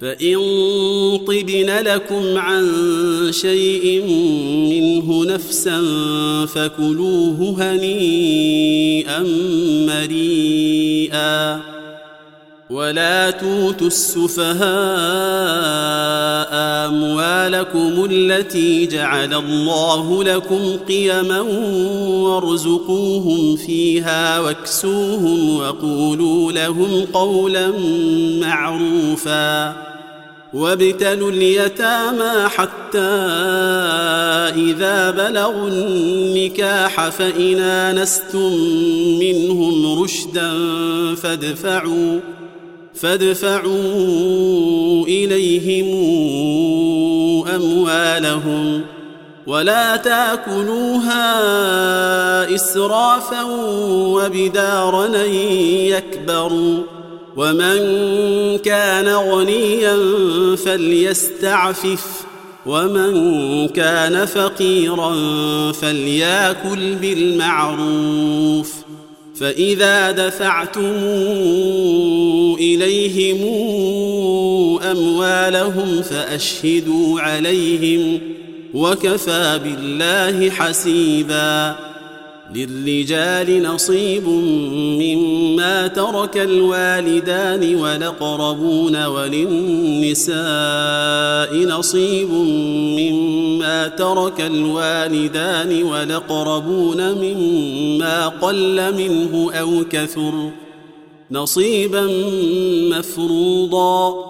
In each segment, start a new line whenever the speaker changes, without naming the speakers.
فإن طبن لكم عن شيء منه نفسا فكلوه هنيئا مريئا. ولا توتوا السفهاء أموالكم التي جعل الله لكم قيما وارزقوهم فيها واكسوهم وقولوا لهم قولا معروفا. وابتلوا اليتامى حتى إذا بلغوا النكاح فإن آنستم منهم رشدا فادفعوا فادفعوا إليهم أموالهم ولا تأكلوها إسرافا وبدارا يكبروا ومن كان غنيا فليستعفف ومن كان فقيرا فليأكل بالمعروف. فإذا دفعتم إليهم أموالهم فأشهدوا عليهم وكفى بالله حسيبا. للرجال نصيب مما ترك الوالدان والاقربون وللنساء نصيب مما ترك الوالدان والاقربون مما قل منه أو كثر نصيبا مفروضا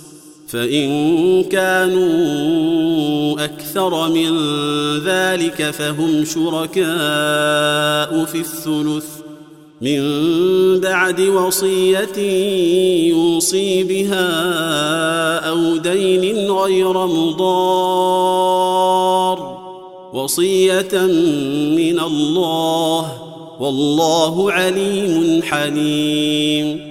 فإن كانوا أكثر من ذلك فهم شركاء في الثلث. من بعد وصية يوصي بها أو دين غير مضار. وصية من الله والله عليم حليم.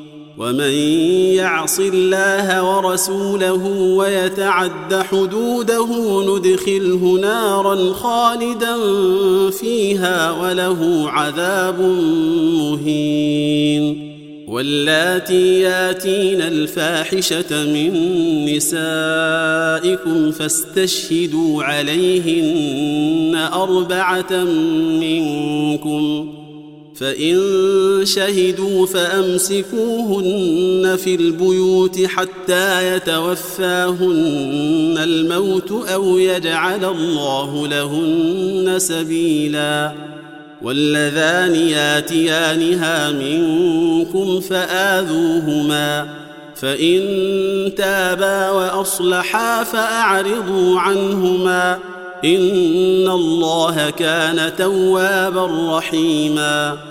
ومن يعص الله ورسوله ويتعد حدوده ندخله نارا خالدا فيها وله عذاب مهين واللاتي ياتين الفاحشة من نسائكم فاستشهدوا عليهن أربعة منكم فإن شهدوا فأمسكوهن في البيوت حتى يتوفاهن الموت أو يجعل الله لهن سبيلا. واللذان ياتيانها منكم فآذوهما. فإن تابا وأصلحا فأعرضوا عنهما. إن الله كان توابا رحيما.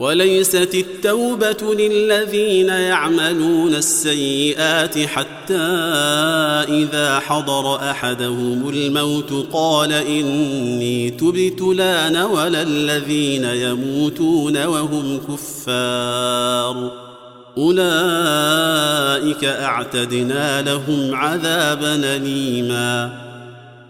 وليست التوبة للذين يعملون السيئات حتى إذا حضر أحدهم الموت قال إني تبت لا ولا الذين يموتون وهم كفار. أولئك أعتدنا لهم عذابا أليما.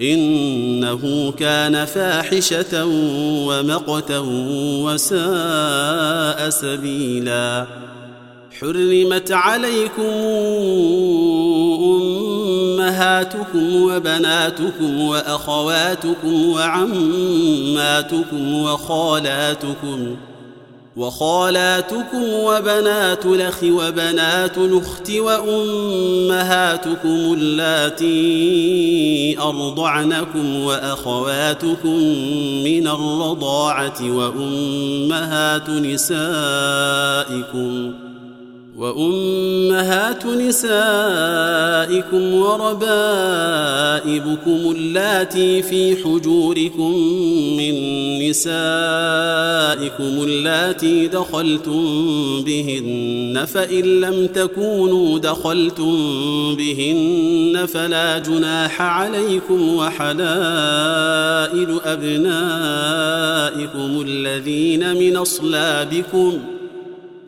إنه كان فاحشة ومقتا وساء سبيلا. حرمت عليكم أمهاتكم وبناتكم وأخواتكم وعماتكم وخالاتكم وخالاتكم وبنات الأخ وبنات الأخت وأمهاتكم اللاتي أرضعنكم وأخواتكم من الرضاعة وأمهات نسائكم ۖ وأمهات نسائكم وربائبكم اللاتي في حجوركم من نسائكم اللاتي دخلتم بهن فإن لم تكونوا دخلتم بهن فلا جناح عليكم وحلائل أبنائكم الذين من أصلابكم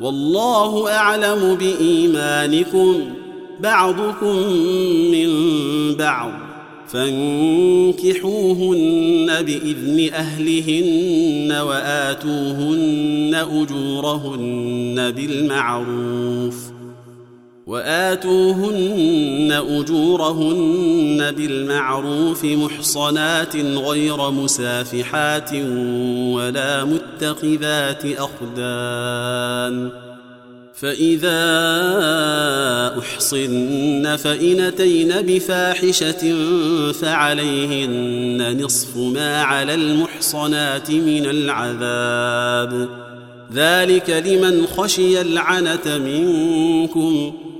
والله أعلم بإيمانكم بعضكم من بعض فانكحوهن بإذن أهلهن وآتوهن أجورهن بالمعروف وآتوهن أجورهن بالمعروف محصنات غير مسافحات ولا متخذات أخدان فإذا أحصن فإن أتين بفاحشة فعليهن نصف ما على المحصنات من العذاب. ذلك لمن خشي العنة منكم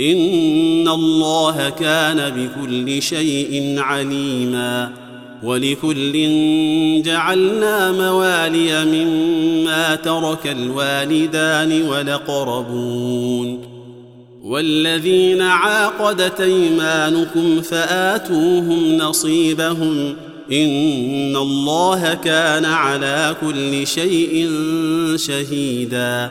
إن الله كان بكل شيء عليما ولكل جعلنا موالي مما ترك الوالدان ولقربون والذين عاقدت أيمانكم فآتوهم نصيبهم إن الله كان على كل شيء شهيدا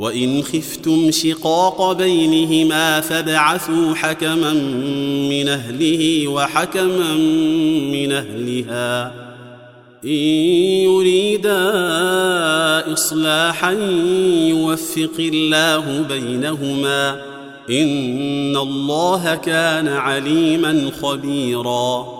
وإن خفتم شقاق بينهما فابعثوا حكما من أهله وحكما من أهلها. إن يريدا إصلاحا يوفق الله بينهما. إن الله كان عليما خبيرا.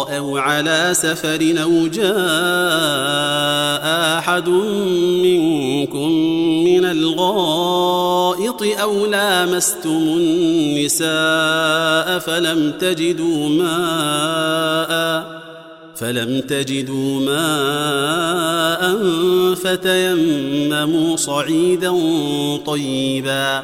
أو على سفر أو جاء أحد منكم من الغائط أو لامستم النساء فلم تجدوا ماء فلم تجدوا ماء فتيمموا صعيدا طيبا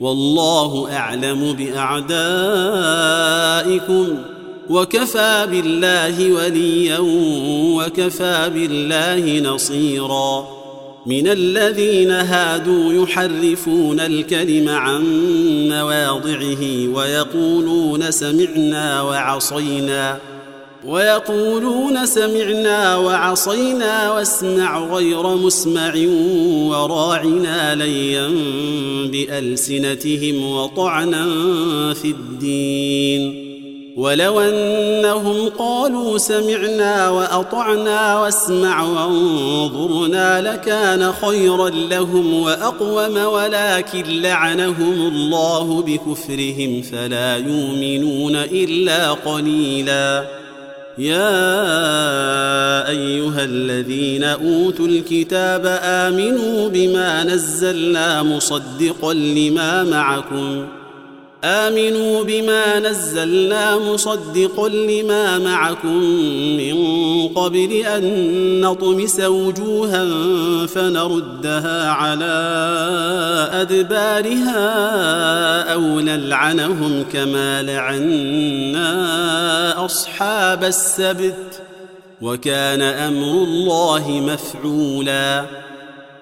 والله أعلم بأعدائكم وكفى بالله وليا وكفى بالله نصيرا. من الذين هادوا يحرفون الكلم عن مواضعه ويقولون سمعنا وعصينا. ويقولون سمعنا وعصينا واسمع غير مسمع وراعنا ليا بألسنتهم وطعنا في الدين. ولو أنهم قالوا سمعنا وأطعنا واسمع وانظرنا لكان خيرا لهم وأقوم ولكن لعنهم الله بكفرهم فلا يؤمنون إلا قليلا. يا أيها الذين أوتوا الكتاب آمنوا بما نزلنا مصدقا لما معكم. آمنوا بما نزلنا مصدقا لما معكم من قبل أن نطمس وجوها فنردها على أدبارها أو نلعنهم كما لعنا أصحاب السبت وكان أمر الله مفعولا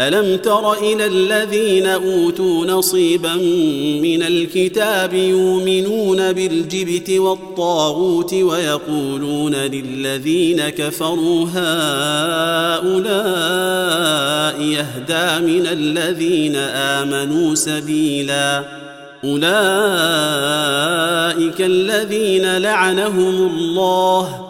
ألم تر إلى الذين أوتوا نصيبا من الكتاب يؤمنون بالجبت والطاغوت ويقولون للذين كفروا هؤلاء يهدى من الذين آمنوا سبيلا أولئك الذين لعنهم الله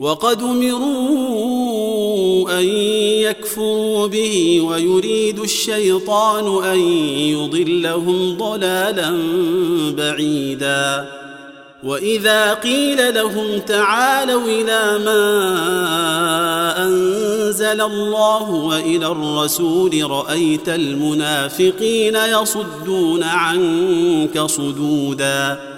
وقد أمروا أن يكفروا به ويريد الشيطان أن يضلهم ضلالا بعيدا. وإذا قيل لهم تعالوا إلى ما أنزل الله وإلى الرسول رأيت المنافقين يصدون عنك صدودا.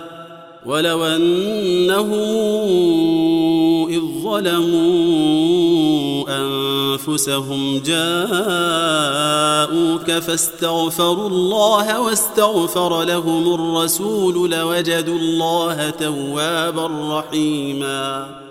ولو انهم إذ ظلموا أنفسهم جاءوك فاستغفروا الله واستغفر لهم الرسول لوجدوا الله توابا رحيما.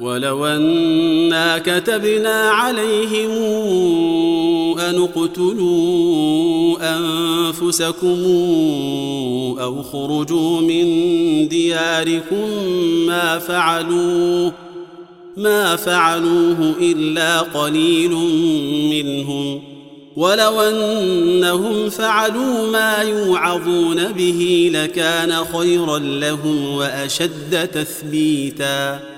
ولو أنا كتبنا عليهم أن اقتلوا أنفسكم أو خرجوا من دياركم ما فعلوه ما فعلوه إلا قليل منهم. ولو أنهم فعلوا ما يوعظون به لكان خيرا لهم وأشد تثبيتا.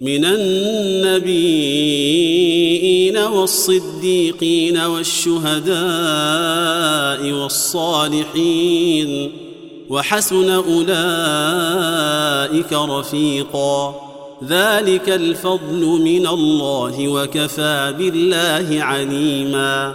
من النبيين والصديقين والشهداء والصالحين وحسن أولئك رفيقا. ذلك الفضل من الله وكفى بالله عليما.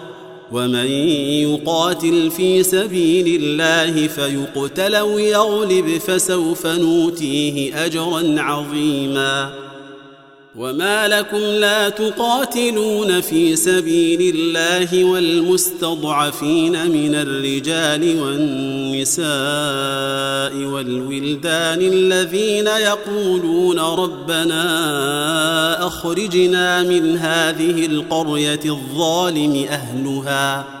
ومن يقاتل في سبيل الله فيقتل أو يغلب فسوف نوتيه أجرا عظيما. وما لكم لا تقاتلون في سبيل الله والمستضعفين من الرجال والنساء والولدان الذين يقولون ربنا اخرجنا من هذه القريه الظالم اهلها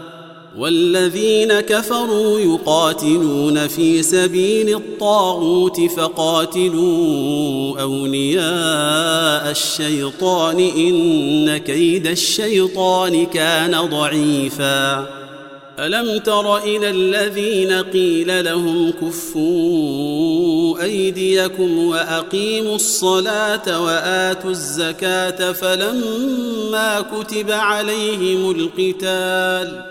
والذين كفروا يقاتلون في سبيل الطاغوت فقاتلوا أولياء الشيطان إن كيد الشيطان كان ضعيفا. ألم تر إلى الذين قيل لهم كفوا أيديكم وأقيموا الصلاة وآتوا الزكاة فلما كتب عليهم القتال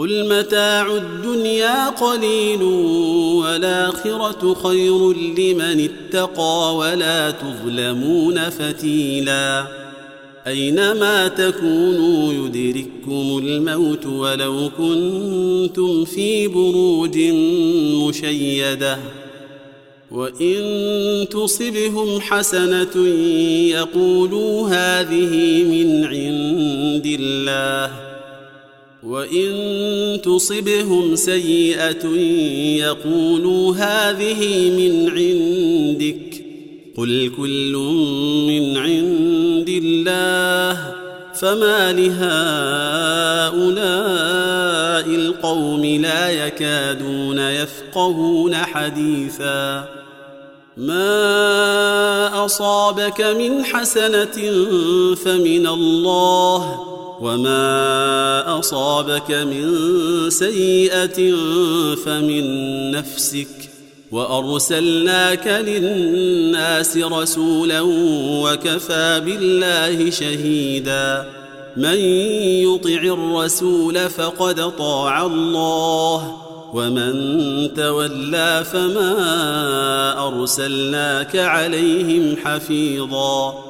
قل متاع الدنيا قليل والاخره خير لمن اتقى ولا تظلمون فتيلا اينما تكونوا يدرككم الموت ولو كنتم في بروج مشيده وان تصبهم حسنه يقولوا هذه من عند الله وإن تصبهم سيئة يقولوا هذه من عندك قل كل من عند الله فما لهؤلاء القوم لا يكادون يفقهون حديثا ما أصابك من حسنة فمن الله وما اصابك من سيئه فمن نفسك وارسلناك للناس رسولا وكفى بالله شهيدا من يطع الرسول فقد طاع الله ومن تولى فما ارسلناك عليهم حفيظا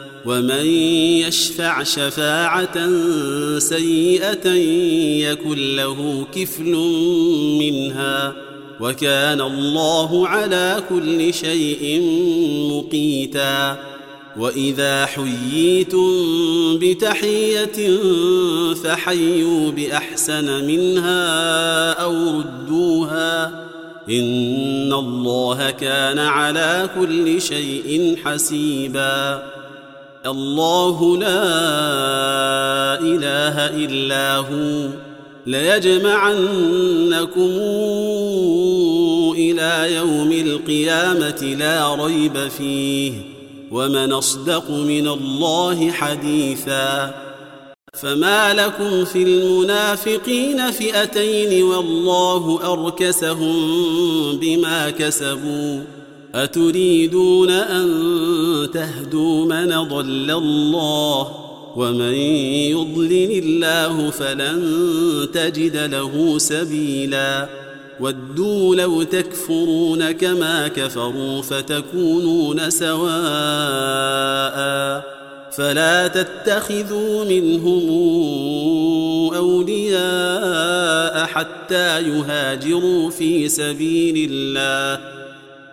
ومن يشفع شفاعة سيئة يكن له كفل منها وكان الله على كل شيء مقيتا وإذا حييتم بتحية فحيوا بأحسن منها أو ردوها إن الله كان على كل شيء حسيبا الله لا إله إلا هو. ليجمعنكم إلى يوم القيامة لا ريب فيه. ومن أصدق من الله حديثا. فما لكم في المنافقين فئتين والله أركسهم بما كسبوا. أتريدون أن تهدوا من ضل الله ومن يضلل الله فلن تجد له سبيلا ودوا لو تكفرون كما كفروا فتكونون سواء فلا تتخذوا منهم أولياء حتى يهاجروا في سبيل الله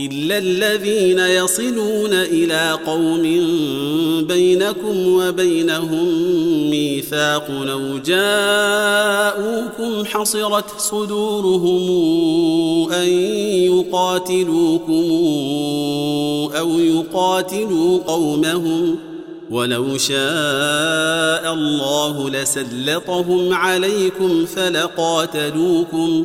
إلا الذين يصلون إلى قوم بينكم وبينهم ميثاق أو جاءوكم حصرت صدورهم أن يقاتلوكم أو يقاتلوا قومهم ولو شاء الله لسلطهم عليكم فلقاتلوكم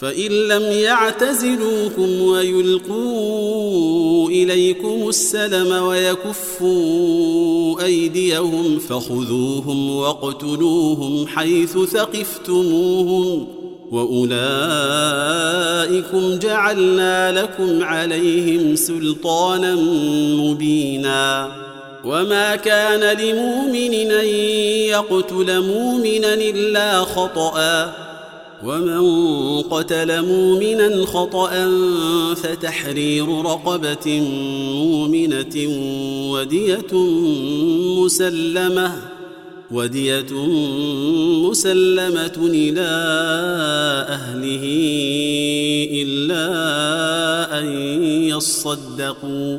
فإن لم يعتزلوكم ويلقوا إليكم السلم ويكفوا أيديهم فخذوهم واقتلوهم حيث ثقفتموهم وأولئكم جعلنا لكم عليهم سلطانا مبينا وما كان لمؤمن أن يقتل مؤمنا إلا خطأ ومن قتل مؤمنا خطا فتحرير رقبه مؤمنه وديه مسلمه ودية مسلمة إلى أهله إلا أن يصدقوا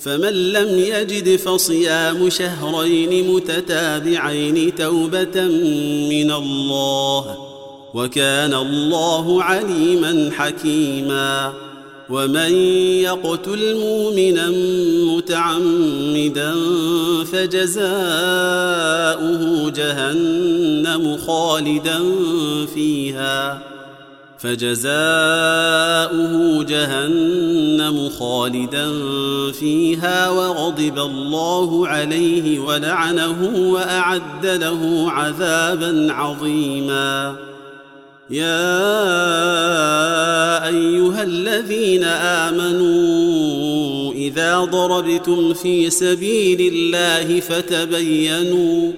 فمن لم يجد فصيام شهرين متتابعين توبة من الله وكان الله عليما حكيما ومن يقتل مؤمنا متعمدا فجزاؤه جهنم خالدا فيها فجزاؤه جهنم خالدا فيها وغضب الله عليه ولعنه وأعد له عذابا عظيما. يا أيها الذين آمنوا إذا ضربتم في سبيل الله فتبينوا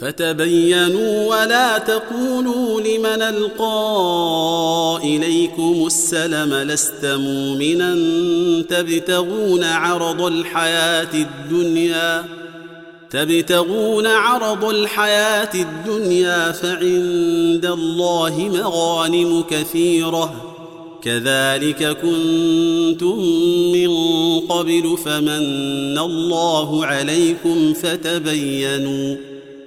فتبينوا ولا تقولوا لمن ألقى إليكم السلم لست مؤمنا تبتغون عرض الحياة الدنيا تبتغون عرض الحياة الدنيا فعند الله مغانم كثيرة كذلك كنتم من قبل فمن الله عليكم فتبينوا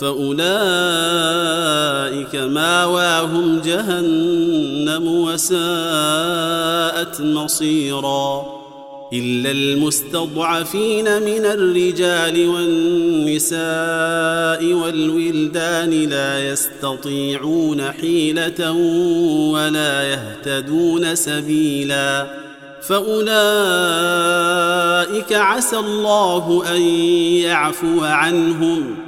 فأولئك ماواهم جهنم وساءت مصيرا إلا المستضعفين من الرجال والنساء والولدان لا يستطيعون حيلة ولا يهتدون سبيلا فأولئك عسى الله أن يعفو عنهم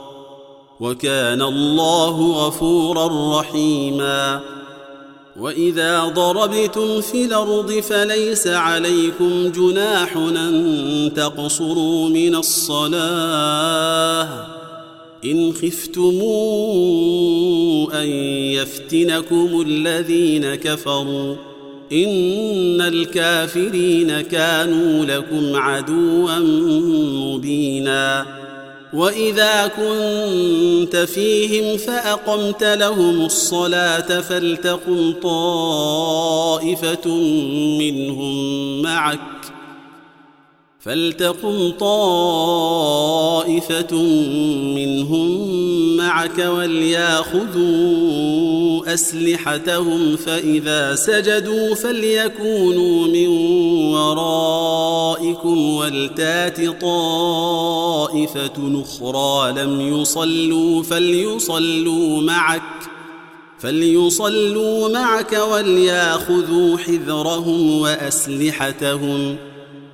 وكان الله غفورا رحيما. وإذا ضربتم في الأرض فليس عليكم جناح أن تقصروا من الصلاة. إن خفتم أن يفتنكم الذين كفروا. إن الكافرين كانوا لكم عدوا مبينا. واذا كنت فيهم فاقمت لهم الصلاه فلتقم طائفه منهم معك فلتقم طائفة منهم معك ولياخذوا أسلحتهم فإذا سجدوا فليكونوا من ورائكم ولتات طائفة أخرى لم يصلوا فليصلوا معك فليصلوا معك ولياخذوا حذرهم وأسلحتهم ۖ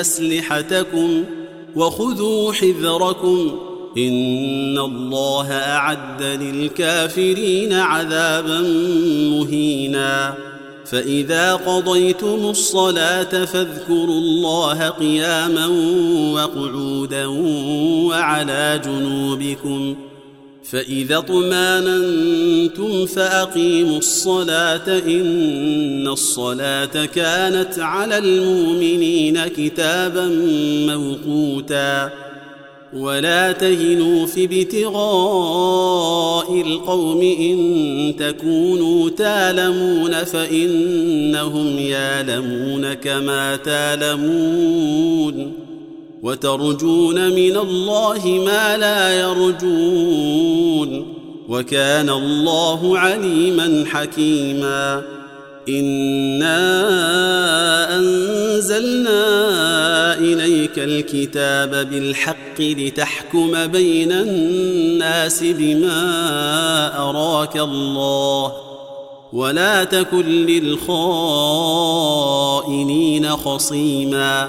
أسلحتكم وخذوا حذركم إن الله أعد للكافرين عذابا مهينا. فإذا قضيتم الصلاة فاذكروا الله قياما وقعودا وعلى جنوبكم فإذا اطمأننتم فأقيموا الصلاة إن الصلاة كانت على المؤمنين كتابا موقوتا ولا تهنوا في ابتغاء القوم إن تكونوا تالمون فإنهم يالمون كما تالمون وترجون من الله ما لا يرجون وكان الله عليما حكيما إنا أنزلنا إليك الكتاب بالحق لتحكم بين الناس بما أراك الله ولا تكن للخائنين خصيما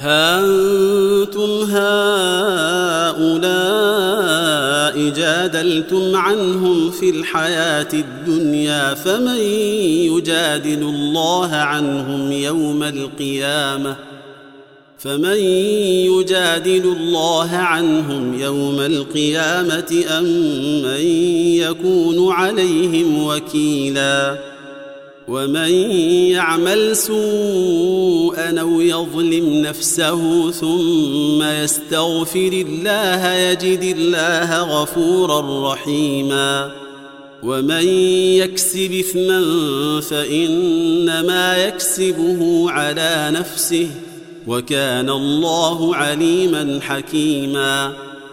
ها أنتم هؤلاء جادلتم عنهم في الحياة الدنيا فمن يجادل الله عنهم يوم القيامة؟ فمن يجادل الله عنهم يوم القيامة أم من يكون عليهم وكيلاً؟ ومن يعمل سوءا أو يظلم نفسه ثم يستغفر الله يجد الله غفورا رحيما ومن يكسب إثما فإنما يكسبه على نفسه وكان الله عليما حكيما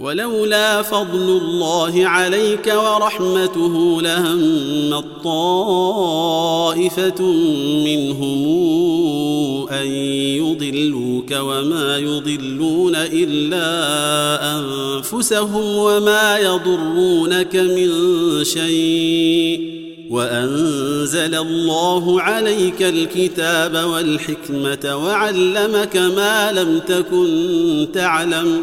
ولولا فضل الله عليك ورحمته لهم طائفة منهم أن يضلوك وما يضلون إلا أنفسهم وما يضرونك من شيء وأنزل الله عليك الكتاب والحكمة وعلمك ما لم تكن تعلم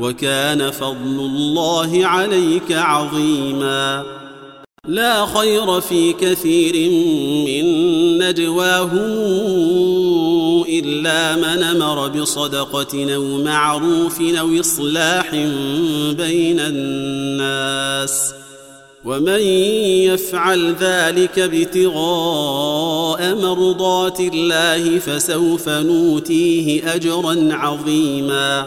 وكان فضل الله عليك عظيما. لا خير في كثير من نجواهم إلا من أمر بصدقة أو معروف أو إصلاح بين الناس. ومن يفعل ذلك ابتغاء مرضات الله فسوف نوتيه أجرا عظيما.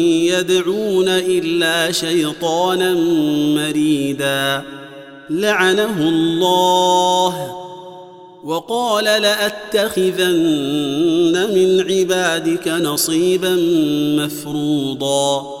يدعون إلا شيطانا مريدا. لعنه الله. وقال لأتخذن من عبادك نصيبا مفروضا.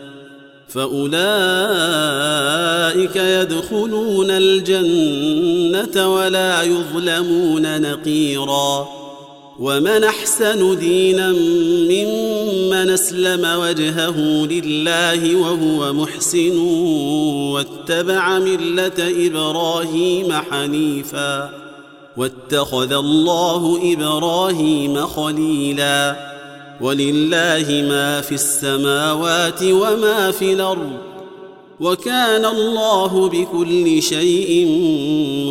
فأولئك يدخلون الجنة ولا يظلمون نقيرا. ومن أحسن دينا ممن أسلم وجهه لله وهو محسن واتبع ملة إبراهيم حنيفا. واتخذ الله إبراهيم خليلا. ولله ما في السماوات وما في الأرض وكان الله بكل شيء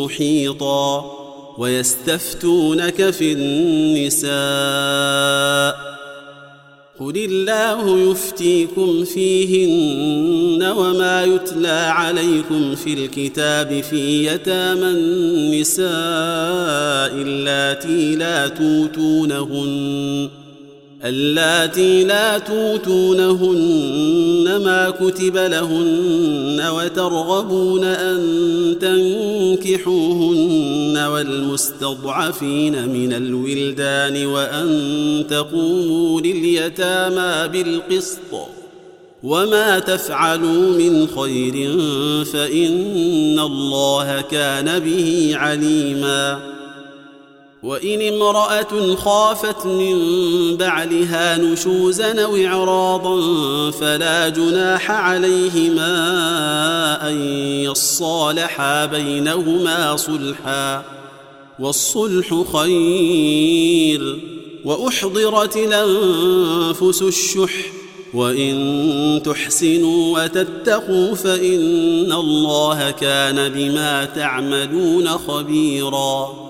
محيطا ويستفتونك في النساء قل الله يفتيكم فيهن وما يتلى عليكم في الكتاب في يتامى النساء اللاتي لا توتونهن اللاتي لا توتونهن ما كتب لهن وترغبون أن تنكحوهن والمستضعفين من الولدان وأن تقوموا لليتامى بالقسط وما تفعلوا من خير فإن الله كان به عليما وإن امرأة خافت من بعلها نشوزا أو إعراضا فلا جناح عليهما أن يصالحا بينهما صلحا والصلح خير وأحضرت الأنفس الشح وإن تحسنوا وتتقوا فإن الله كان بما تعملون خبيرا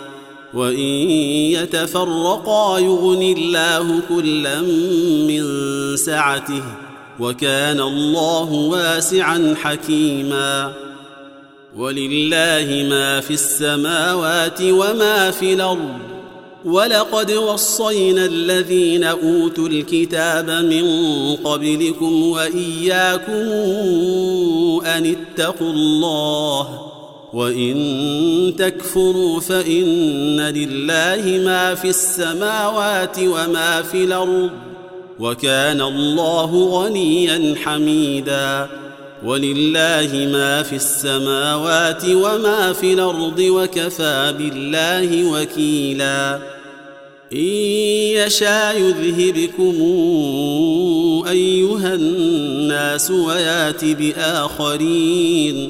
وإن يتفرقا يغن الله كلا من سعته وكان الله واسعا حكيما. ولله ما في السماوات وما في الأرض. ولقد وصينا الذين أوتوا الكتاب من قبلكم وإياكم أن اتقوا الله وإن تكفروا فإن لله ما في السماوات وما في الأرض وكان الله غنيا حميدا ولله ما في السماوات وما في الأرض وكفى بالله وكيلا إن يشاء يذهبكم أيها الناس ويات بآخرين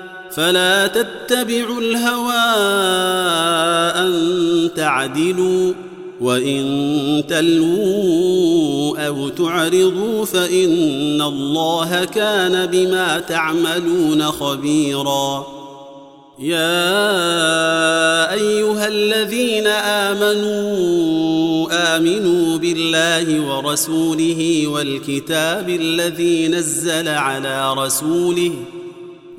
فلا تتبعوا الهوى أن تعدلوا وإن تلووا أو تعرضوا فإن الله كان بما تعملون خبيرا. يا أيها الذين آمنوا آمنوا بالله ورسوله والكتاب الذي نزل على رسوله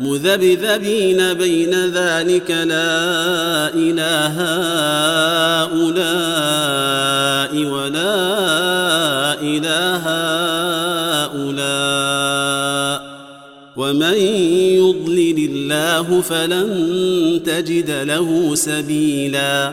مذبذبين بين ذلك لا إله هؤلاء ولا إله هؤلاء. ومن يضلل الله فلن تجد له سبيلا.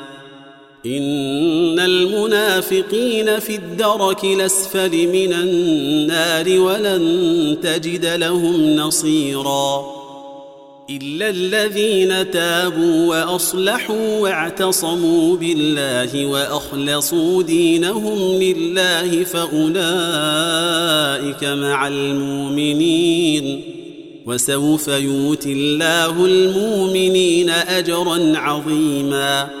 إن المنافقين في الدرك الأسفل من النار ولن تجد لهم نصيرا إلا الذين تابوا وأصلحوا واعتصموا بالله وأخلصوا دينهم لله فأولئك مع المؤمنين وسوف يؤتي الله المؤمنين أجرا عظيما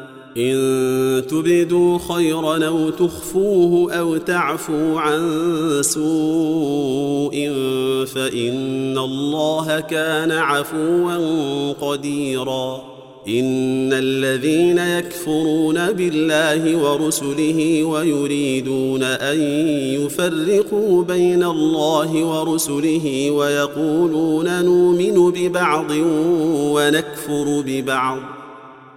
إن تبدوا خيرا أو تخفوه أو تعفوا عن سوء فإن الله كان عفوا قديرا. إن الذين يكفرون بالله ورسله ويريدون أن يفرقوا بين الله ورسله ويقولون نؤمن ببعض ونكفر ببعض.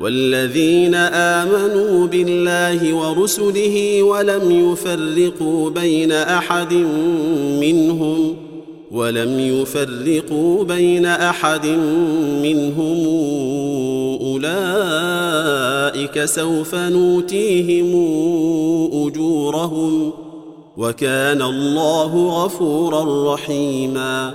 والذين آمنوا بالله ورسله ولم يفرقوا بين أحد منهم ولم يفرقوا بين أحد منهم أولئك سوف نوتيهم أجورهم وكان الله غفورا رحيما.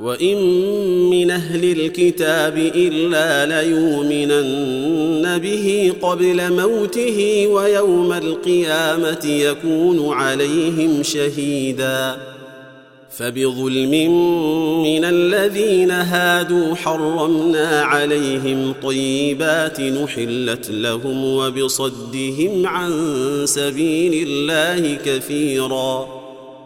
وان من أهل الكتاب الا ليؤمنن به قبل موته ويوم القيامه يكون عليهم شهيدا فبظلم من الذين هادوا حرمنا عليهم طيبات نحلت لهم وبصدهم عن سبيل الله كثيرا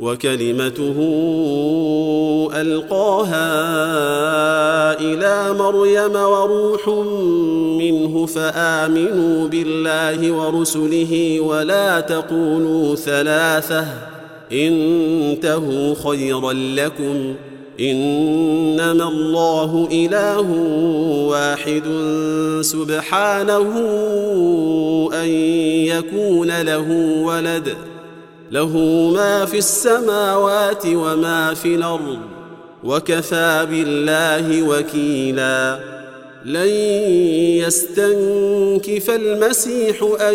وكلمته ألقاها إلى مريم وروح منه فآمنوا بالله ورسله ولا تقولوا ثلاثة انتهوا خيرا لكم إنما الله إله واحد سبحانه أن يكون له ولد له ما في السماوات وما في الأرض وكفى بالله وكيلا. لن يستنكف المسيح أن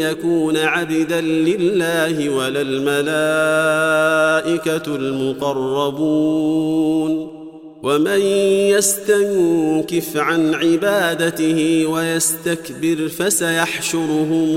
يكون عبدا لله ولا الملائكة المقربون. ومن يستنكف عن عبادته ويستكبر فسيحشرهم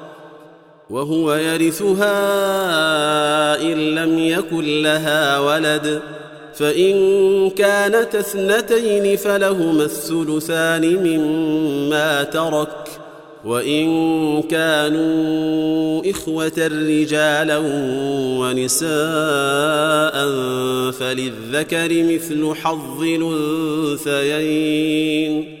وهو يرثها إن لم يكن لها ولد. فإن كانت اثنتين فلهما الثلثان مما ترك. وإن كانوا إخوة رجالا ونساء فللذكر مثل حظ الأنثيين.